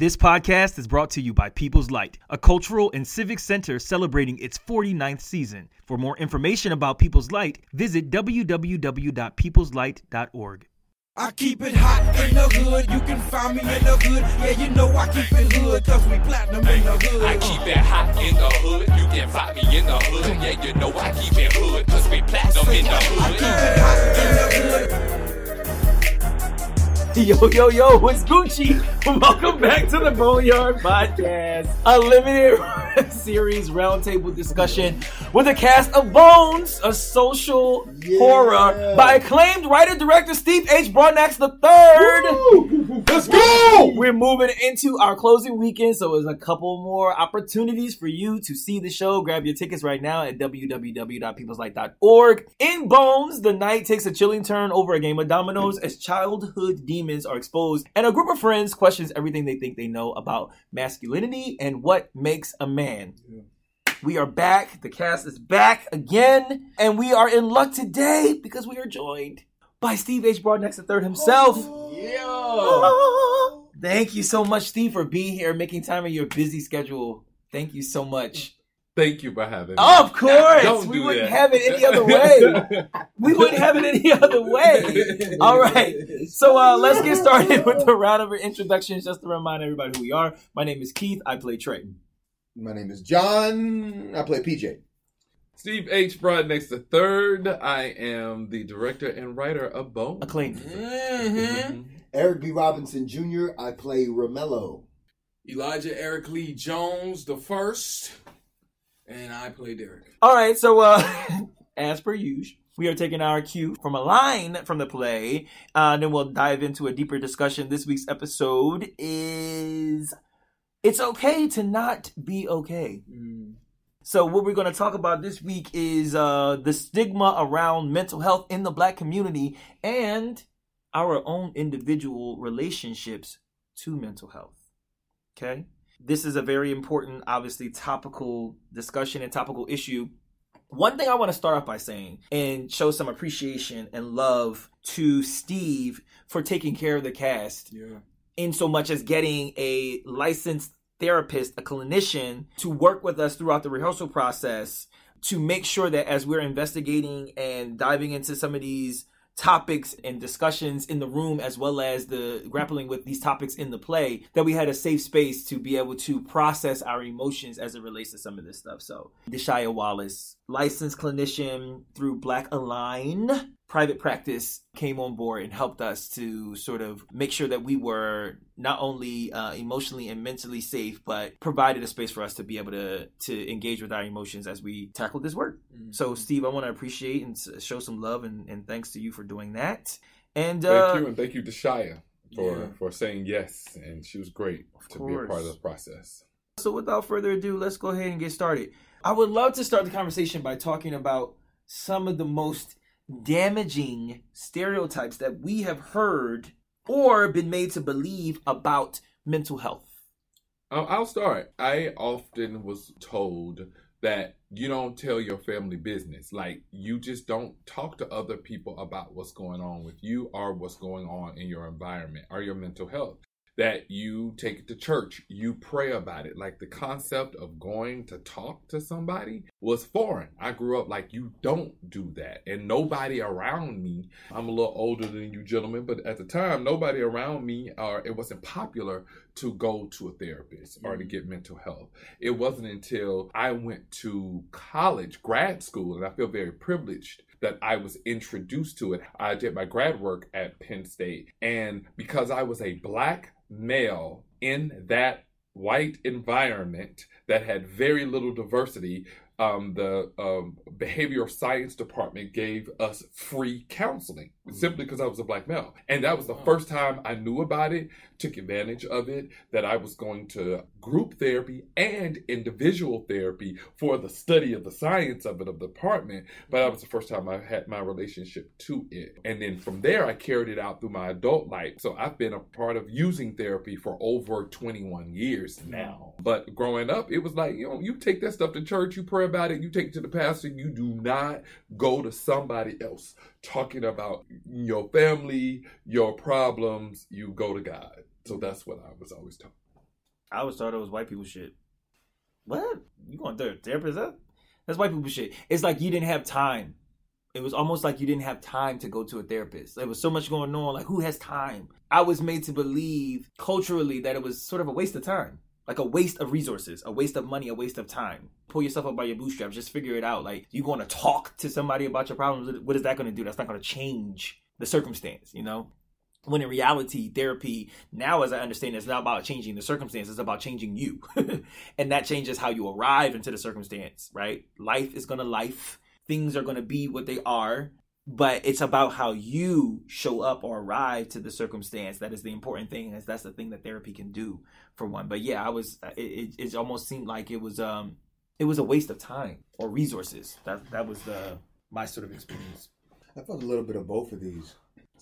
This podcast is brought to you by People's Light, a cultural and civic center celebrating its 49th season. For more information about People's Light, visit www.peopleslight.org. I keep it hot in the hood. You can find me in the hood. Yeah, you know I keep it hood, cause we platinum in the hood. I keep it hot in the hood. You can find me in the hood. Yeah, you know I keep it hood, cause we platinum in the I keep it hot in the hood. Yo, yo, yo, it's Gucci. Welcome back to the Boneyard Podcast, a limited series roundtable discussion with a cast of Bonez, a social horror by acclaimed writer director Steve H. Broadnax III. Let's go! We're moving into our closing weekend, so there's a couple more opportunities for you to see the show. Grab your tickets right now at www.peopleslight.org. In Bonez, the night takes a chilling turn over a game of dominoes as childhood demons are exposed, and a group of friends questions everything they think they know about masculinity and what makes a man. We are back. The cast is back again, and we are in luck today because we are joined by Steve H. Broadnax III himself. Thank you so much, Steve, for being here, making time in your busy schedule. Thank you so much. Thank you for having me. Of course, Don't we wouldn't that. have it any other way. We wouldn't have it any other way. All right. So uh, let's get started with the round of introductions. Just to remind everybody who we are. My name is Keith. I play Trey. My name is John. I play PJ. Steve H. Broadnax the third. I am the director and writer of Bone. Acclaimed. Mhm. Eric B. Robinson Jr. I play Remello. Elijah Eric Lee Jones the first, and I play Derek. All right. So uh, as per usual. We are taking our cue from a line from the play, uh, then we'll dive into a deeper discussion. This week's episode is It's Okay to Not Be Okay. So what we're going to talk about this week is uh, the stigma around mental health in the black community and our own individual relationships to mental health. Okay? This is a very important, obviously, topical discussion and topical issue. One thing I want to start off by saying and show some appreciation and love to Steve for taking care of the cast Yeah. In so much as getting a licensed therapist, a clinician, to work with us throughout the rehearsal process to make sure that as we're investigating and diving into some of these topics and discussions in the room as well as the grappling with these topics in the play that we had a safe space to be able to process our emotions as it relates to some of this stuff. So deshaya wallace licensed clinician through black align private practice came on board and helped us to sort of make sure that we were not only uh, emotionally and mentally safe, but provided a space for us to be able to to engage with our emotions as we tackled this work. So, Steve, I want to appreciate and show some love and, and thanks to you for doing that. And uh, Thank you, and thank you to Shia for Yeah. for saying yes, and she was great to be a part of the process. So without further ado, let's go ahead and get started. I would love to start the conversation by talking about some of the most damaging stereotypes that we have heard or been made to believe about mental health. Uh, I'll start. I often was told that you don't tell your family business. Like, you just don't talk to other people about what's going on with you or what's going on in your environment or your mental health. That you take it to church, you pray about it. Like, the concept of going to talk to somebody was foreign. I grew up like, you don't do that. And nobody around me, I'm a little older than you gentlemen, but at the time, nobody around me, or it wasn't popular to go to a therapist or to mm. get mental health. It wasn't until I went to college, grad school, and I feel very privileged that I was introduced to it. I did my grad work at Penn State, and because I was a black male in that white environment that had very little diversity, um, the um, behavioral science department gave us free counseling simply because I was a black male. And that was the first time I knew about it, took advantage of it, that I was going to group therapy and individual therapy for the study of the science of it, of the department. But that was the first time I had my relationship to it. And then from there, I carried it out through my adult life. So I've been a part of using therapy for over 21 years now. But growing up, it was like, you know, you take that stuff to church, you pray about it, you take it to the pastor, you do not go to somebody else talking about your family, your problems, you go to God. So that's what I was always taught. I always thought it was white people shit. What? You going to therapist? That, that's white people shit. It's like you didn't have time. It was almost like you didn't have time to go to a therapist. There was so much going on. Like, who has time? I was made to believe culturally that it was sort of a waste of time, like a waste of resources, a waste of money, a waste of time. Pull yourself up by your bootstraps. Just figure it out. Like, you going to talk to somebody about your problems? What is that going to do? That's not going to change the circumstance, you know? When in reality therapy now as i understand it's not about changing the circumstance it's about changing you. And that changes how you arrive into the circumstance right? Life is gonna life. Things are gonna be what they are. But it's about how you show up or arrive to the circumstance that is the important thing and that's the thing that therapy can do for one. But yeah i was it, it almost seemed like it was um it was a waste of time or resources. That that was the my sort of experience. I felt a little bit of both of these.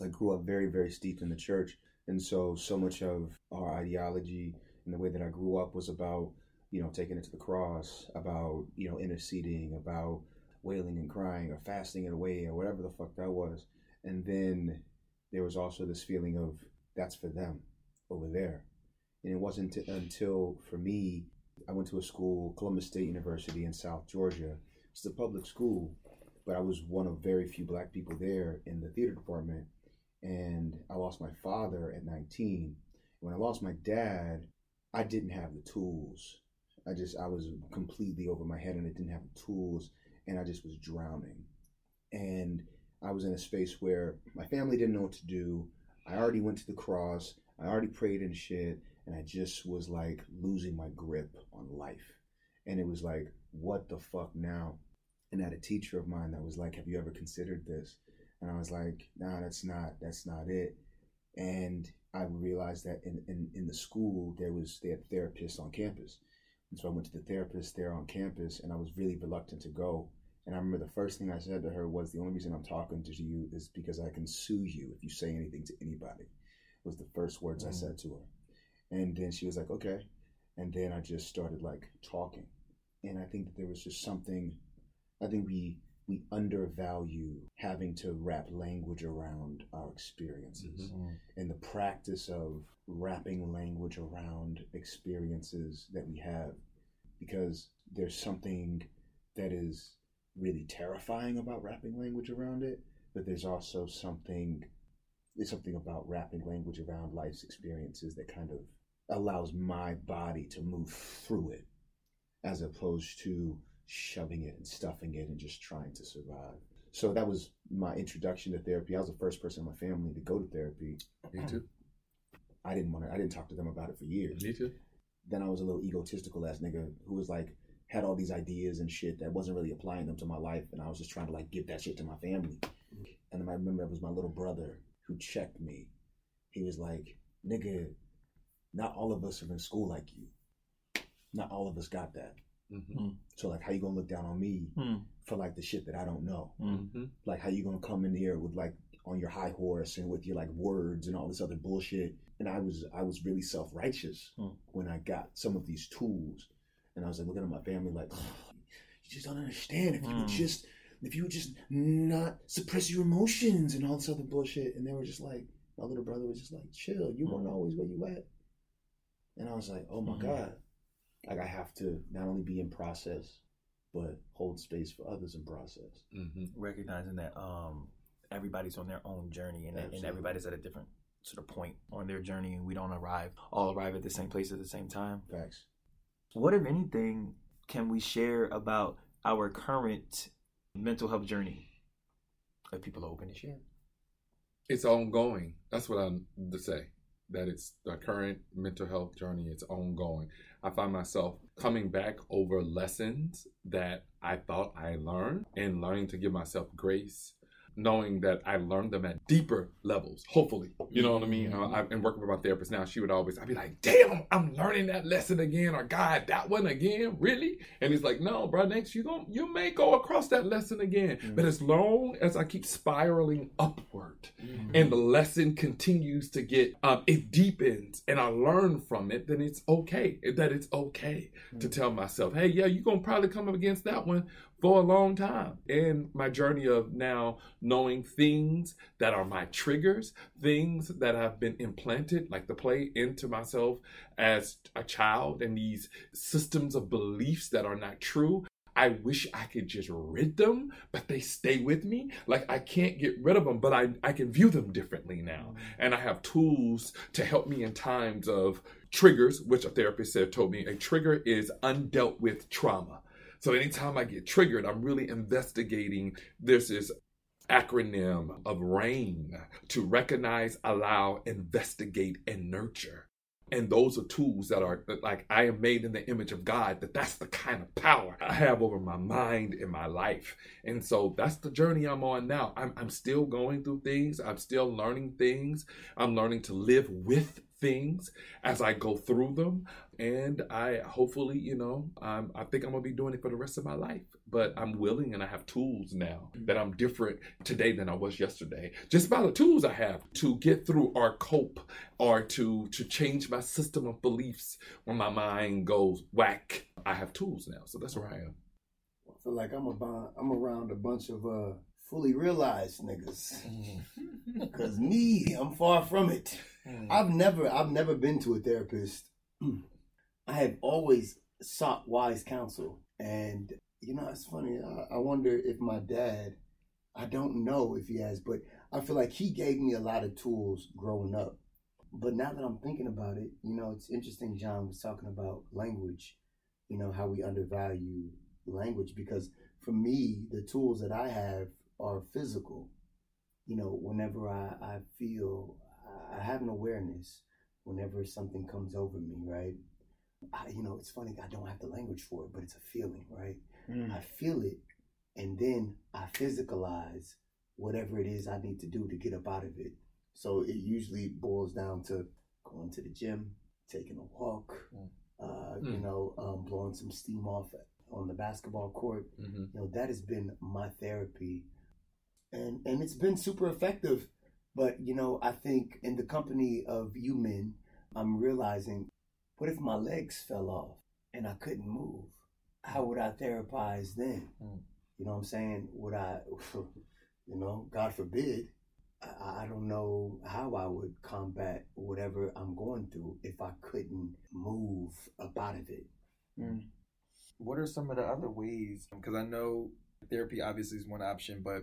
I grew up very, very steeped in the church. And so, so much of our ideology and the way that I grew up was about, you know, taking it to the cross, about, you know, interceding, about wailing and crying or fasting it away or whatever the fuck that was. And then there was also this feeling of that's for them over there. And it wasn't until, for me, I went to a school, Columbus State University in South Georgia. It's a public school, but I was one of very few black people there in the theater department. And I lost my father at 19. When I lost my dad, I didn't have the tools. I just, I was completely over my head and I didn't have the tools and I just was drowning. And I was in a space where my family didn't know what to do. I already went to the cross. I already prayed and shit. And I just was like losing my grip on life. And it was like, what the fuck now? and I had a teacher of mine that was like, "Have you ever considered this?" And I was like, "Nah, that's not that's not it." And I realized that in, in, in the school there was they had therapists on campus, and so I went to the therapist there on campus, and I was really reluctant to go. And I remember the first thing I said to her was, "The only reason I'm talking to you is because I can sue you if you say anything to anybody." Was the first words mm. I said to her, and then she was like, "Okay," and then I just started like talking, and I think that there was just something I think we we undervalue having to wrap language around our experiences mm-hmm. and the practice of wrapping language around experiences that we have because there's something that is really terrifying about wrapping language around it but there's also something there's something about wrapping language around life's experiences that kind of allows my body to move through it as opposed to shoving it and stuffing it and just trying to survive. So that was my introduction to therapy. I was the first person in my family to go to therapy. Me too. I didn't want to. I didn't talk to them about it for years. Me too. Then I was a little egotistical ass nigga who was like had all these ideas and shit that wasn't really applying them to my life, and I was just trying to like give that shit to my family. And I remember it was my little brother who checked me. He was like, "Nigga, not all of us are in school like you. Not all of us got that." Mm-hmm. So like, how you gonna look down on me mm. for like the shit that I don't know? Mm-hmm. Like, how you gonna come in here with like on your high horse and with your like words and all this other bullshit? And I was I was really self righteous mm. when I got some of these tools, and I was like looking at my family like, oh, you just don't understand. If you would mm. just if you would just not suppress your emotions and all this other bullshit, and they were just like, my little brother was just like, chill, you weren't mm. always where you at. And I was like, oh my mm-hmm. god like I have to not only be in process, but hold space for others in process. Mm-hmm. Recognizing that um, everybody's on their own journey, and, and everybody's at a different sort of point on their journey, and we don't arrive all arrive at the same place at the same time. Facts. What, if anything, can we share about our current mental health journey? If people are open to share, it's ongoing. That's what I'm to say. That it's the current mental health journey. It's ongoing. I find myself coming back over lessons that I thought I learned and learning to give myself grace knowing that I learned them at deeper levels, hopefully. You know what I mean? Uh, I've been working with my therapist now. She would always, I'd be like, damn, I'm learning that lesson again, or God, that one again, really? And he's like, no, bro, next you going you may go across that lesson again. Mm-hmm. But as long as I keep spiraling upward mm-hmm. and the lesson continues to get, um, it deepens and I learn from it, then it's okay. That it's okay mm-hmm. to tell myself, hey, yeah, you're going to probably come up against that one, for a long time in my journey of now knowing things that are my triggers, things that have been implanted, like the play, into myself as a child, and these systems of beliefs that are not true. I wish I could just rid them, but they stay with me. Like I can't get rid of them, but I, I can view them differently now. Mm-hmm. And I have tools to help me in times of triggers, which a therapist said told me a trigger is undealt with trauma. So anytime I get triggered, I'm really investigating. There's this acronym of RAIN to recognize, allow, investigate, and nurture. And those are tools that are like I am made in the image of God, that that's the kind of power I have over my mind and my life. And so that's the journey I'm on now. I'm, I'm still going through things, I'm still learning things, I'm learning to live with things as I go through them. And I hopefully, you know, um, I think I'm gonna be doing it for the rest of my life. But I'm willing and I have tools now that I'm different today than I was yesterday. Just by the tools I have to get through or cope or to to change my system of beliefs when my mind goes whack. I have tools now. So that's where I am. I feel like I'm about, I'm around a bunch of uh, fully realized niggas. Cause me, I'm far from it. I've never I've never been to a therapist. I have always sought wise counsel. And you know, it's funny. I, wonder if my dad, I don't know if he has, but I feel like he gave me a lot of tools growing up. But now that I'm thinking about it, you know, it's interesting. John was talking about language, you know, how we undervalue language because for me, the tools that I have are physical. You know, whenever I, I feel, I have an awareness whenever something comes over me, right? I, you know, it's funny, I don't have the language for it, but it's a feeling, right? I feel it, and then I physicalize whatever it is I need to do to get up out of it. So it usually boils down to going to the gym, taking a walk, uh, you Mm. know, um, blowing some steam off on the basketball court. Mm-hmm. You know, that has been my therapy, and and it's been super effective. But you know, I think in the company of you men, I'm realizing, what if my legs fell off and I couldn't move? How would I therapize then? Mm. You know what I'm saying? Would I, you know, God forbid, I, I don't know how I would combat whatever I'm going through if I couldn't move up out of it. What are some of the other ways? Because I know therapy obviously is one option, but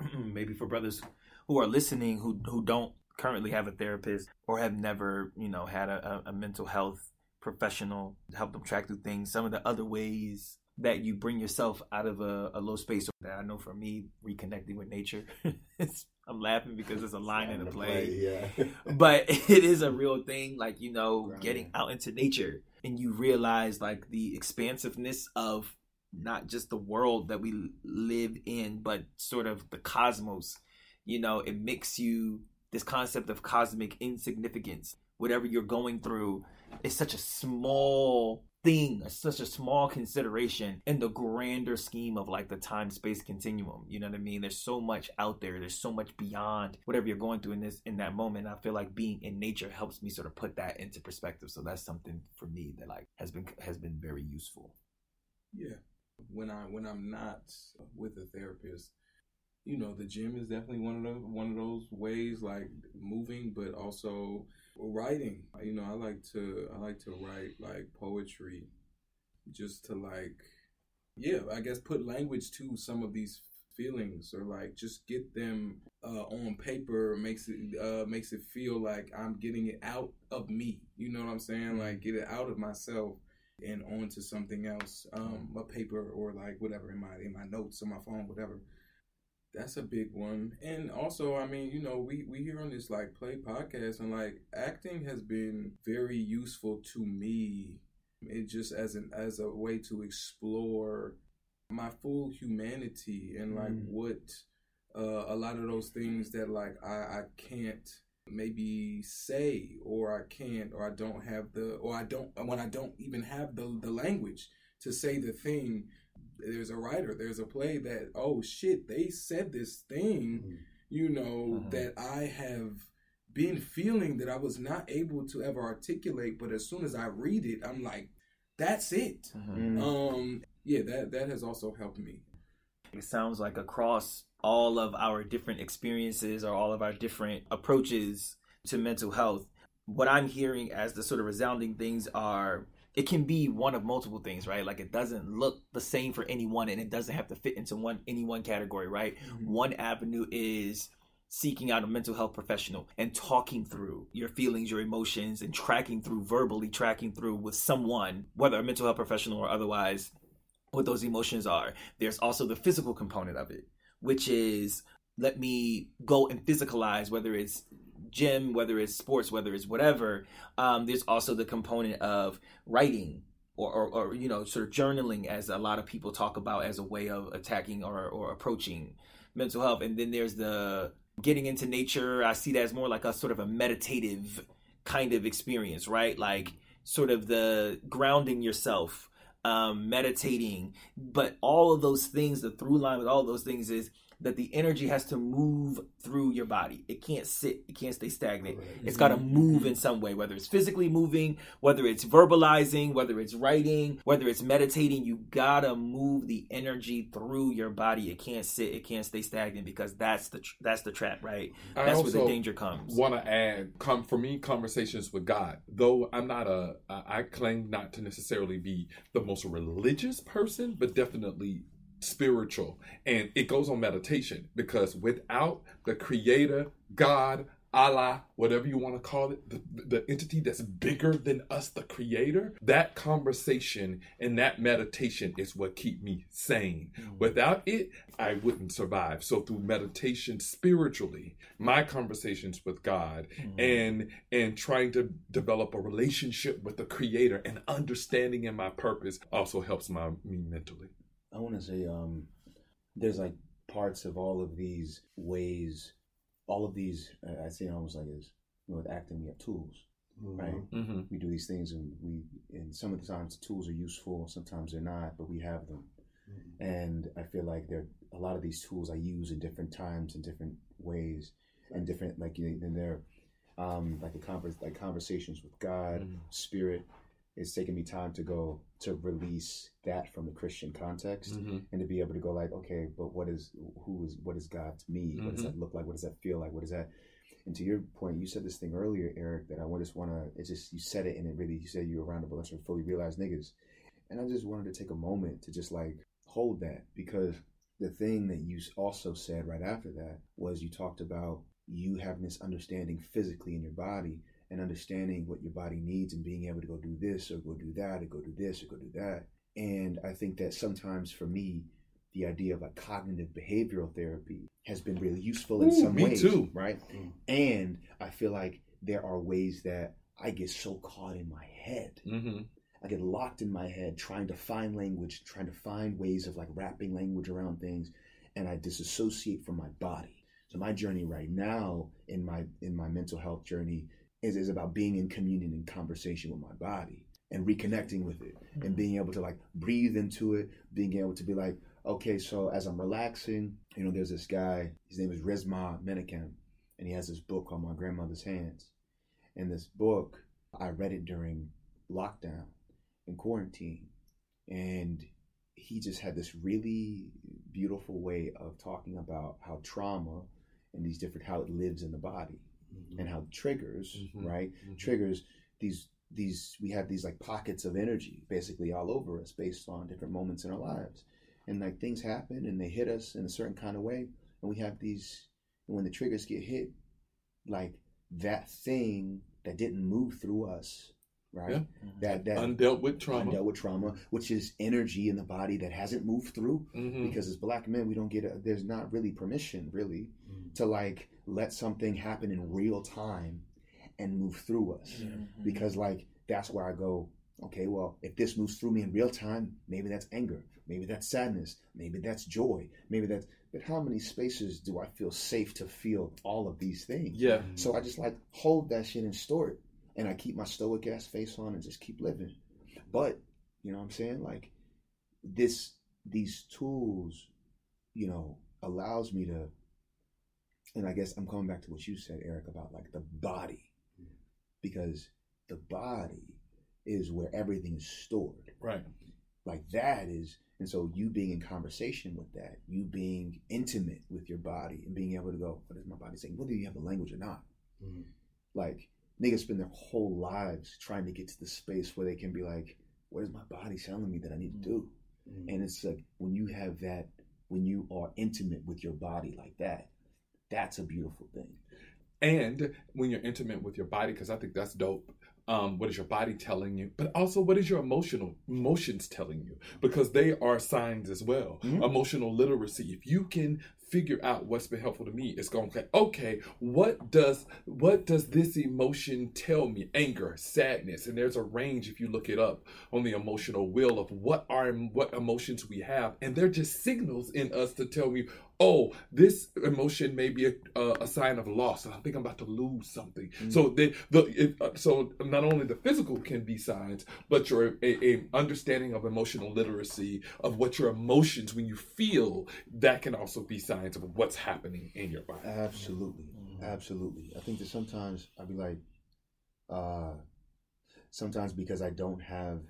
maybe for brothers who are listening who who don't currently have a therapist or have never you know had a, a, mental health professional to help them track through things some of the other ways that you bring yourself out of a, a low space that i know for me reconnecting with nature it's, i'm laughing because it's a line in the play yeah. but it is a real thing like you know getting out into nature and you realize like the expansiveness of not just the world that we live in but sort of the cosmos you know it makes you this concept of cosmic insignificance whatever you're going through is such a small thing such a small consideration in the grander scheme of like the time space continuum you know what i mean there's so much out there there's so much beyond whatever you're going through in this in that moment i feel like being in nature helps me sort of put that into perspective so that's something for me that like has been has been very useful Yeah. When I when I'm not with a therapist, you know, the gym is definitely one of those one of those ways, like moving, but also writing. You know, I like to I like to write like poetry, just to like, yeah, I guess put language to some of these feelings, or like just get them uh, on paper makes it uh, makes it feel like I'm getting it out of me. You know what I'm saying? Like get it out of myself and onto something else, um, a paper or like whatever in my in my notes on my phone, whatever. That's a big one. And also, I mean, you know, we we hear on this like play podcast and like acting has been very useful to me. It just as an as a way to explore my full humanity and like Mm. what uh, a lot of those things that like I, I can't maybe say or I can't or I don't have the or I don't when I don't even have the the language to say the thing there's a writer there's a play that oh shit they said this thing you know Mhm. that I have been feeling that I was not able to ever articulate but as soon as I read it I'm like that's it. Mhm. Um, yeah, that that has also helped me. It sounds like across all of our different experiences or all of our different approaches to mental health, what I'm hearing as the sort of resounding things are it can be one of multiple things, right? Like it doesn't look the same for anyone and it doesn't have to fit into one any one category, right? Mm-hmm. One avenue is seeking out a mental health professional and talking through your feelings, your emotions, and tracking through verbally tracking through with someone, whether a mental health professional or otherwise, what those emotions are. There's also the physical component of it, which is let me go and physicalize, whether it's gym, whether it's sports, whether it's whatever. Um, there's also the component of writing. Or, or, or, you know, sort of journaling, as a lot of people talk about as a way of attacking or, or approaching mental health. And then there's the getting into nature. I see that as more like a sort of a meditative kind of experience, right? Like sort of the grounding yourself, um, meditating. But all of those things, the through line with all those things is that the energy has to move through your body. It can't sit, it can't stay stagnant. It's got to mm-hmm. move in mm-hmm. some way, whether it's physically moving, whether it's verbalizing, whether it's writing, whether it's meditating. You got to move the energy through your body. It can't sit, it can't stay stagnant because that's the tr- that's the trap, right? I That's where the danger comes. Want to add, come for me, conversations with God. Though I'm not a I claim not to necessarily be the most religious person, but definitely spiritual. And it goes on meditation because without the Creator, God, Allah, whatever you want to call it, the, the entity that's bigger than us, the creator, that conversation and that meditation is what keep me sane. Mm. Without it, I wouldn't survive. So through meditation spiritually, my conversations with God mm. and and trying to develop a relationship with the creator and understanding in my purpose also helps my me mentally. I want to say um, there's like parts of all of these ways, all of these. Uh, I say it almost like is You know, with acting, we have tools, right? Mm-hmm. We do these things, and we, and some of the times the tools are useful, sometimes they're not, but we have them. And I feel like there a lot of these tools I use in different times in different ways, and different like you know, and they're um, like the convers like conversations with God, Mm. Spirit. It's taken me time to go to release that from the Christian context Mm-hmm. and to be able to go like, okay, but what is who is what is God to me? What does Mhm. that look like? What does that feel like? What is that? And to your point, you said this thing earlier, Eric, that I just want to. It's just you said it, and it really you said you were around a bunch of fully realized niggas, and I just wanted to take a moment to just like hold that because the thing that you also said right after that was you talked about you having this understanding physically in your body and understanding what your body needs and being able to go do this or go do that or go do this or go do that. And I think that sometimes for me, the idea of a cognitive behavioral therapy has been really useful in Ooh, some me ways, too. right? And I feel like there are ways that I get so caught in my head. Mm-hmm. I get locked in my head trying to find language, trying to find ways of like wrapping language around things, and I disassociate from my body. So my journey right now in my in my mental health journey is, is about being in communion and conversation with my body and reconnecting with it and mm-hmm. being able to like breathe into it, being able to be like, okay, so as I'm relaxing, you know, there's this guy, his name is Resmaa Menakem, and he has this book called My Grandmother's Hands. And this book, I read it during lockdown and quarantine. And he just had this really beautiful way of talking about how trauma and these different how it lives in the body and how triggers, Mhm. right? Mhm. Triggers these these we have these like pockets of energy basically all over us based on different moments in our lives. And like things happen and they hit us in a certain kind of way and we have these and when the triggers get hit, like that thing that didn't move through us, right? Yeah. That that Undealt with trauma. undealt with trauma, which is energy in the body that hasn't moved through. Mhm. Because as black men, we don't get a, there's not really permission, really, to like let something happen in real time and move through us. Mm-hmm. Because like that's where I go. Okay, well, if this moves through me in real time, maybe that's anger, maybe that's sadness, maybe that's joy, maybe that's. But how many spaces do I feel safe to feel all of these things? Yeah. So I just like hold that shit and store it. And I keep my stoic ass face on and just keep living. But, you know what I'm saying? Like this these tools, you know, allows me to and I guess I'm coming back to what you said, Eric, about like the body. Because the body is where everything is stored. Right. Like that is, and so you being in conversation with that, you being intimate with your body and being able to go, what is my body saying? Whether you have the language or not. Mhm. Like niggas spend their whole lives trying to get to the space where they can be like, what is my body telling me that I need to do? Mhm. And it's like when you have that, when you are intimate with your body like that, that's a beautiful thing. And when you're intimate with your body, because I think that's dope. Um, what is your body telling you? But also, what is your emotional emotions telling you? Because they are signs as well. Mhm. Emotional literacy. If you can figure out what's been helpful to me, it's going to say, okay, what does what does this emotion tell me? Anger, sadness, and there's a range if you look it up on the emotional wheel of what are what emotions we have, and they're just signals in us to tell me, oh, this emotion may be a, a, a sign of loss, I think I'm about to lose something. So the the if, uh, so not only the physical can be signs, but your a, a understanding of emotional literacy of what your emotions when you feel that can also be signs of what's happening in your body. Absolutely, absolutely. I think that sometimes I'll be like, uh, sometimes because I don't have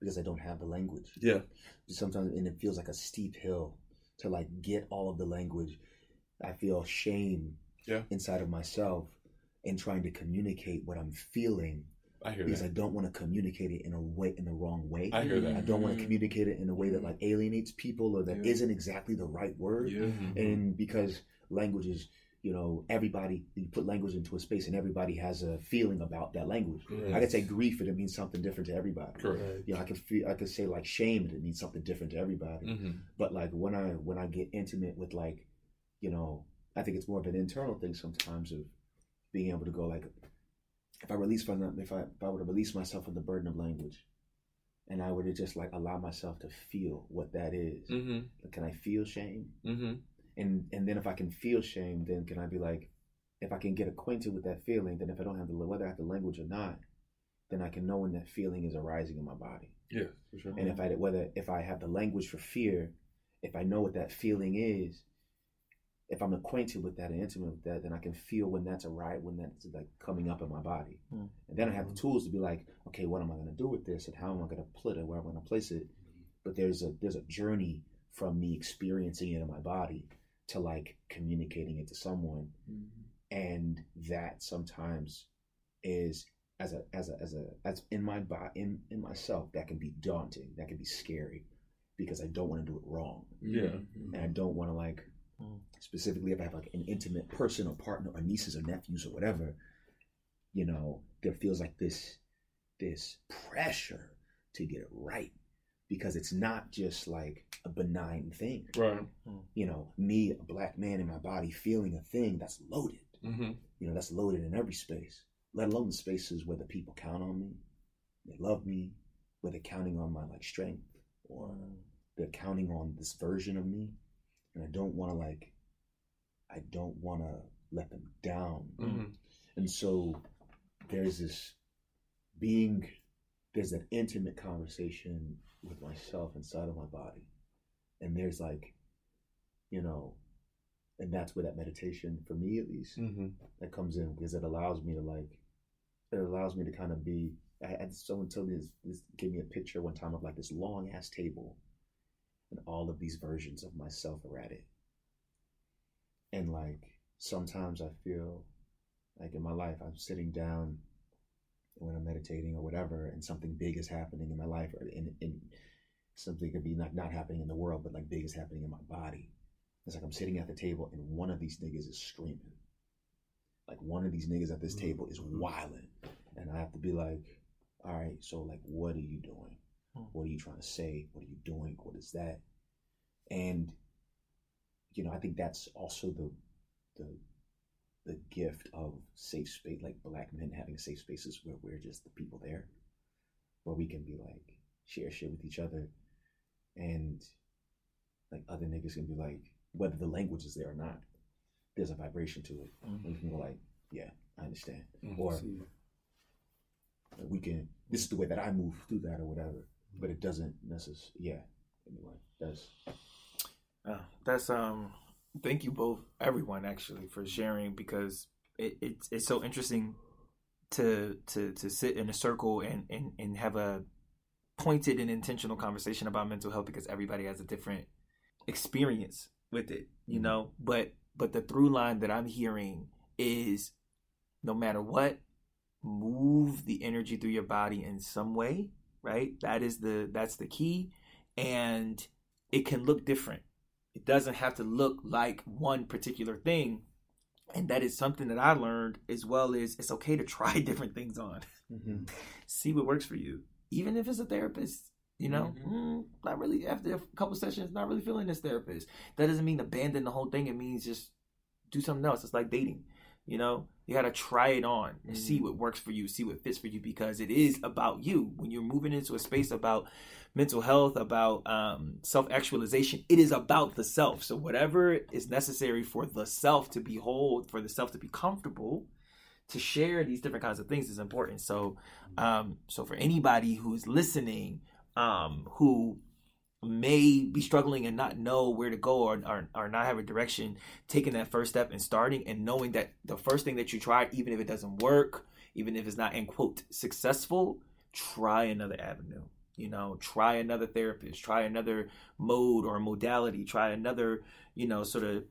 because I don't have the language. Yeah. Sometimes and it feels like a steep hill to like get all of the language. I feel shame Yeah. inside of myself in trying to communicate what I'm feeling I hear because that. I don't want to communicate it in a way in the wrong way. I hear that. I don't want to communicate it in a way that like alienates people or that Yeah. not exactly the right word Yeah. Mhm. and because language is you know everybody you put language into a space and everybody has a feeling about that language i could say grief and it means something different to everybody Correct. You know i could feel i could say like shame and it means something different to everybody Mhm. but like when i when i get intimate with like you know i think it's more of an internal thing sometimes of being able to go like if i release my if i if i were to release myself from the burden of language and i were to just like allow myself to feel what that is Mhm. like, can i feel shame Mhm. and and then if I can feel shame, then can I be like, if I can get acquainted with that feeling, then if I don't have the whether I have the language or not, then I can know when that feeling is arising in my body. Yeah, for sure. And if I whether if I have the language for fear, if I know what that feeling is, if I'm acquainted with that and intimate with that, then I can feel when that's a right when that's like coming up in my body. Mm. And then I have the mm-hmm. tools to be like, okay, what am I going to do with this, and how am I going to put it, where I'm going to place it. But there's a there's a journey from me experiencing it in my body to like communicating it to someone, mm-hmm. and that sometimes is as a as a as a as in my body in in myself that can be daunting, that can be scary, because I don't want to do it wrong Yeah. Mm-hmm. and I don't want to like Mm. specifically if I have like an intimate person or partner or nieces or nephews or whatever, you know, there feels like this this pressure to get it right because it's not just like a benign thing. Right. You know, me, a black man in my body, feeling a thing that's loaded. Mm-hmm. You know, that's loaded in every space, let alone the spaces where the people count on me, they love me, where they're counting on my like strength or they're counting on this version of me and i don't want to like i don't want to let them down Mm-hmm. and so there's this being there's that intimate conversation with myself inside of my body and there's like you know and that's where that meditation for me at least Mm-hmm. that comes in because it allows me to like it allows me to kind of be I had someone told me this, this gave me a picture one time of like this long ass table and all of these versions of myself are at it. And like sometimes I feel like in my life I'm sitting down when I'm meditating or whatever and something big is happening in my life or in, in something could be not, not happening in the world but like big is happening in my body. It's like I'm sitting at the table and one of these niggas is screaming. Like one of these niggas at this mm. table is wilding. And I have to be like, all right, so like what are you doing? What are you trying to say? What are you doing? What is that? And you know, I think that's also the the the gift of safe space, like black men having safe spaces where we're just the people there, where we can be like share shit with each other, and like other niggas can be like, whether the language is there or not, there's a vibration to it. And we can go like, yeah, I understand, Mhm. or we can. This is the way that I move through that or whatever, but it doesn't necessarily. Yeah. Anyway, that's Uh, that's um. Thank you both, everyone, actually, for sharing because it, it's it's so interesting to to to sit in a circle and and and have a pointed and intentional conversation about mental health because everybody has a different experience with it, you know. But but the through line that I'm hearing is no matter what, move the energy through your body in some way, right? That is the that's the key. And it can look different. It doesn't have to look like one particular thing. And that is something that I learned as well as it's okay to try different things on. Mhm. See what works for you. Even if it's a therapist, you know, mm, not really after a couple sessions, not really feeling this therapist. That doesn't mean abandon the whole thing. It means just do something else. It's like dating. You know, you got to try it on and see what works for you, see what fits for you, because it is about you. When you're moving into a space about mental health, about um, self actualization, it is about the self. So, whatever is necessary for the self to be whole, for the self to be comfortable, to share these different kinds of things is important. So, um, so for anybody who's listening, um, who may be struggling and not know where to go or, or, or not have a direction, taking that first step and starting and knowing that the first thing that you try, even if it doesn't work, even if it's not in quote successful, try another avenue. You know, try another therapist, try another mode or modality, try another, you know, sort of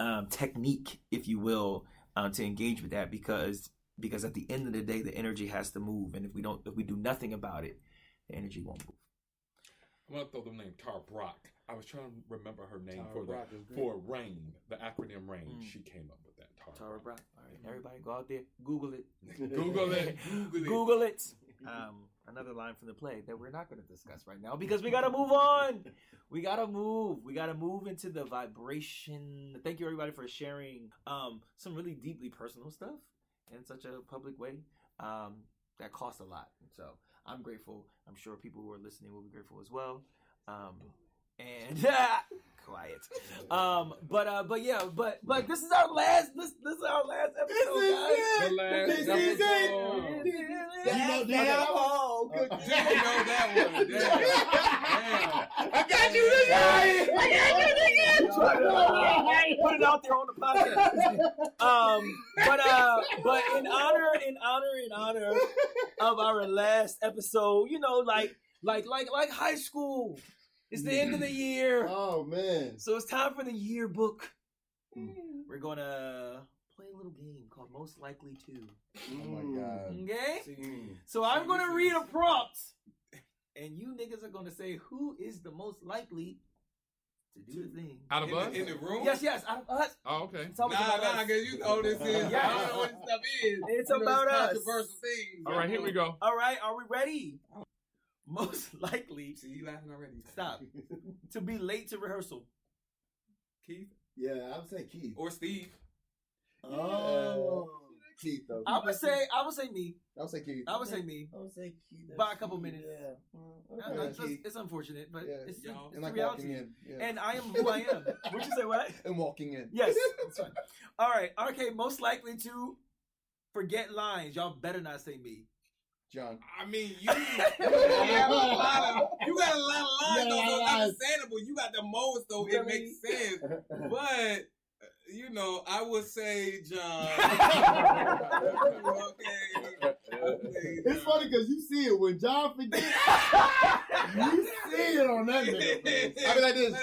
um, technique, if you will, um, to engage with that because because at the end of the day, the energy has to move, and if we don't, if we do nothing about it, the energy won't move. I'm gonna throw the name Tar Brach. I was trying to remember her name Tara for Brach great. for RAIN, the acronym RAIN. Mm. She came up with that. Tar, Tara Brach. Brach. All right, everybody, go out there, Google it. Google it. Google it. Google it. Um, another line from the play that we're not going to discuss right now because we got to move on. We got to move. We got to move into the vibration. Thank you, everybody, for sharing um, some really deeply personal stuff in such a public way. Um, that costs a lot. So I'm grateful. I'm sure people who are listening will be grateful as well. Um, and quiet. Um, but uh, but yeah, but but this is our last. This this is our last episode, guys. The last This is episode. it. You know, Damn. damn. Oh, good. You know that one. Damn. I got you this. I got you Put it out there on the podcast. Um, but uh, but in honor, in honor, in honor of our last episode, you know, like like like like high school. It's the end of the year, Oh man. so it's time for the yearbook. Hmm. We're gonna play a little game called Most Likely To. Oh my hmm. god. Okay, See, so I'm See, gonna read a prompt, and you niggas are gonna say who is the most likely to do the thing. Out of in, us? the, in the room? Yes, yes, out of us. Oh, okay. It's always Nah, about nah, us. because you know this is. Yeah. I don't know what this stuff is. It's You know, about us. Controversial things. All right, here we go. All right, are we ready? Most likely, See, you laughing already. stop, to be late to rehearsal. Keith Yeah, I would say Keith. or Steve. Oh. Keith though. I would say, I would say me. I would say Keith. I would say me. I would say Keith. By a couple minutes. Yeah. Uh, Okay. It's, it's- it's unfortunate, but Yeah. it's, Y'all. it's and the like reality. in. Yeah. And I am who I am. Would you say what? and walking in. Yes. That's fine. All right. Okay. Most likely to forget lines. Y'all better not say me. John. I mean, you, you have a lot of you got a lot of lines, You got a though, lot so of it's lines. understandable. You got the most, though it makes sense. But uh, you know, I would say John. okay. okay It's funny because you see it when John forgets. you see it on that nigga. I be like this.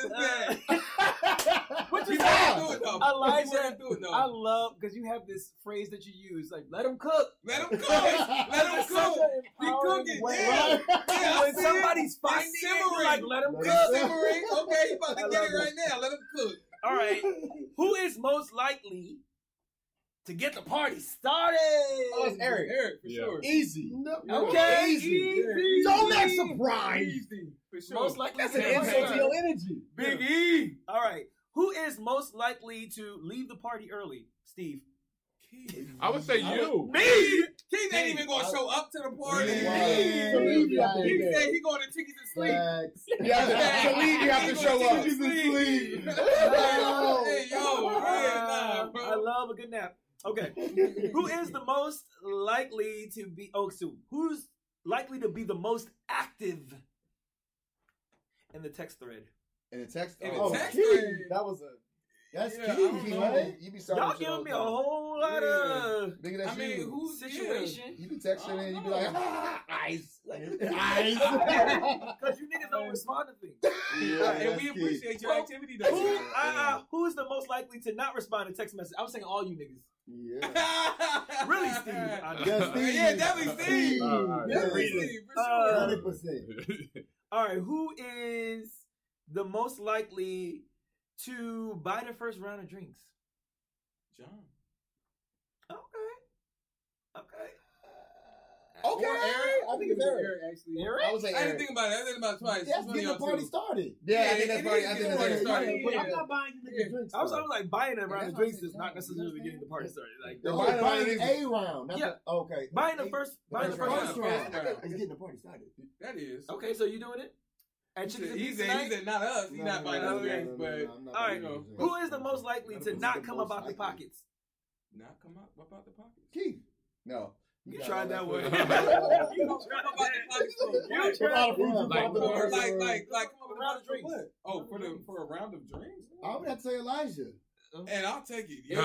What you You say? wouldn't do it though. Elijah, do it though. I love because you have this phrase that you use, like "let them cook." Let him cook. Let him cook. an Be cooking. way. Yeah. yeah when somebody's it. finding It's it, you're like, "Let them Let cook." It's simmering. Okay, you about I to get it right now. Let him cook. All right. Who is most likely to get the party started? Oh, it's Eric. Eric, for Yeah. sure. Easy. Okay, Easy. easy. Don't act surprised. Easy. For sure. Most likely That's an get insult to your energy. Big E. All right. Who is most likely to leave the party early? Steve. Keith. I would say you. Me? Keith ain't even gonna show up to the party. Yeah. Keith Yeah. Keith said he going to Tickets and Sleep. Facts. You have to, to leave, you have to show up. Tickets and Sleep. Sleep. Hey, yo, yeah, I love a good nap. Okay. Who is the most likely to be oh so who's likely to be the most active in the text thread? In the text. In the oh, text Keith. thread. That was a. That's Yeah, I key, don't know. right? You be starting Y'all giving me a whole lot of Nigga, that's I mean, you. who's situation. You be texting and you be like, ah, ice. Like, Ice. Because you niggas don't respond to things. Yeah, and that's we key. appreciate your Well, activity. Who, Though. uh, who is the most likely to not respond to text message? I'm saying all you niggas. Yeah. Really, Steve? I- Yeah, Steve. Yeah, definitely Steve. All right. Definitely Steve, for sure. Hundred percent. All right, who is the most likely to buy the first round of drinks? John. Okay. Okay. Uh, okay. Or Eric. I think it's Eric. actually. Eric? I would say I didn't think about it. I didn't think about it twice. That's getting the party two. started. Yeah, I think that's it probably. is I think getting that's the party started. But Yeah. I'm not buying you niggas Yeah. drinks. I was, I was like buying a round that's of drinks is not necessarily getting the party started. Like, No, buying buying a- a round. not Yeah. the- okay. buying the first, buying the first first round. round. First round. It's getting the party started. That is. Okay, so you doing it? At He Chicken said, and he Pizza said, he said not us. He's No, not no, buying no, us no, drinks, no, no, but no, I'm not all right. Who is the most likely to of not come up about the pockets? not come out about the pockets. Keith. No. You got tried that that one. for you you. tried Come about the pockets. You tried about a that. food Like- you bought Or the like, like, like, come up with a round of drinks. Oh, for the for a round of drinks. I would have to say Elijah. And I'll take it. Yeah.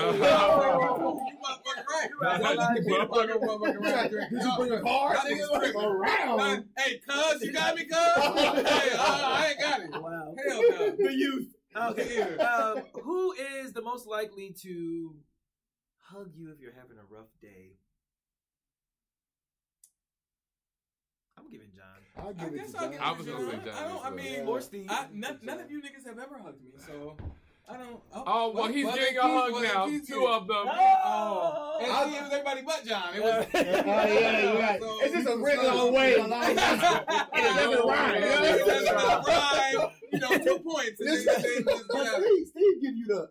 Yo, you motherfucking right. right. You motherfucking motherfucking right. Did you bring a card? Y'all niggas like- A. Hey, cuz, you got me, cuz? hey, uh, I ain't got it. Wow. Hell no. The youth. Okay. Yeah. Um, who is the most likely to hug you if you're having a rough day? I'm giving John. I'll I give it guess to I'll John. give I was to gonna say John. John I don't. as I well. mean, Or Steve. I, none, none of you niggas have ever hugged me, so I don't. Oh well, he's getting a hug now. Two of them. Oh, and see, it was everybody but John. It was. Oh, yeah, you're right. So- It's just a really long way. It doesn't rhyme. It doesn't rhyme. You know, two points. And then, then just, Steve, Steve give you the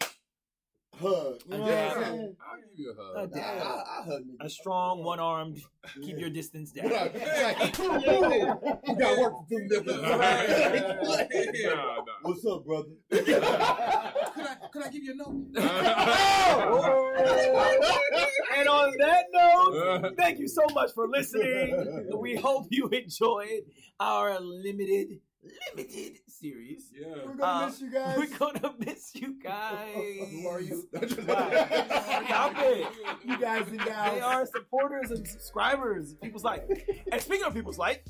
hug. You know what I'm saying? I'll give you a hug. Nah, I, I hug A strong, one armed, keep your distance down. niggas. You got work to do, nigga. No, no. What's up, brother? Could I, could I give you a note? and on that note, thank you so much for listening. We hope you enjoyed our limited, limited series. Yeah. We're gonna Uh, miss you guys. We're gonna miss you guys. Who are you? Stop it. You guys and the gals. They are supporters and subscribers. People's Light, and speaking of People's Light,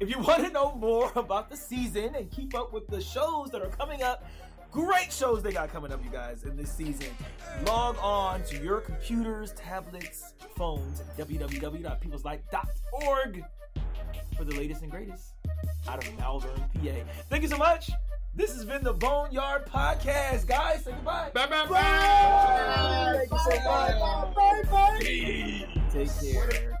if you want to know more about the season and keep up with the shows that are coming up, great shows they got coming up, you guys, in this season. Log on to your computers, tablets, phones, www.peopleslight.org for the latest and greatest out of Malvern, PA. Thank you so much. This has been the Boneyard Podcast, guys. Say goodbye. Bye, bye, bye. Bye. Thank you so much. Bye. Bye. Bye. Take care.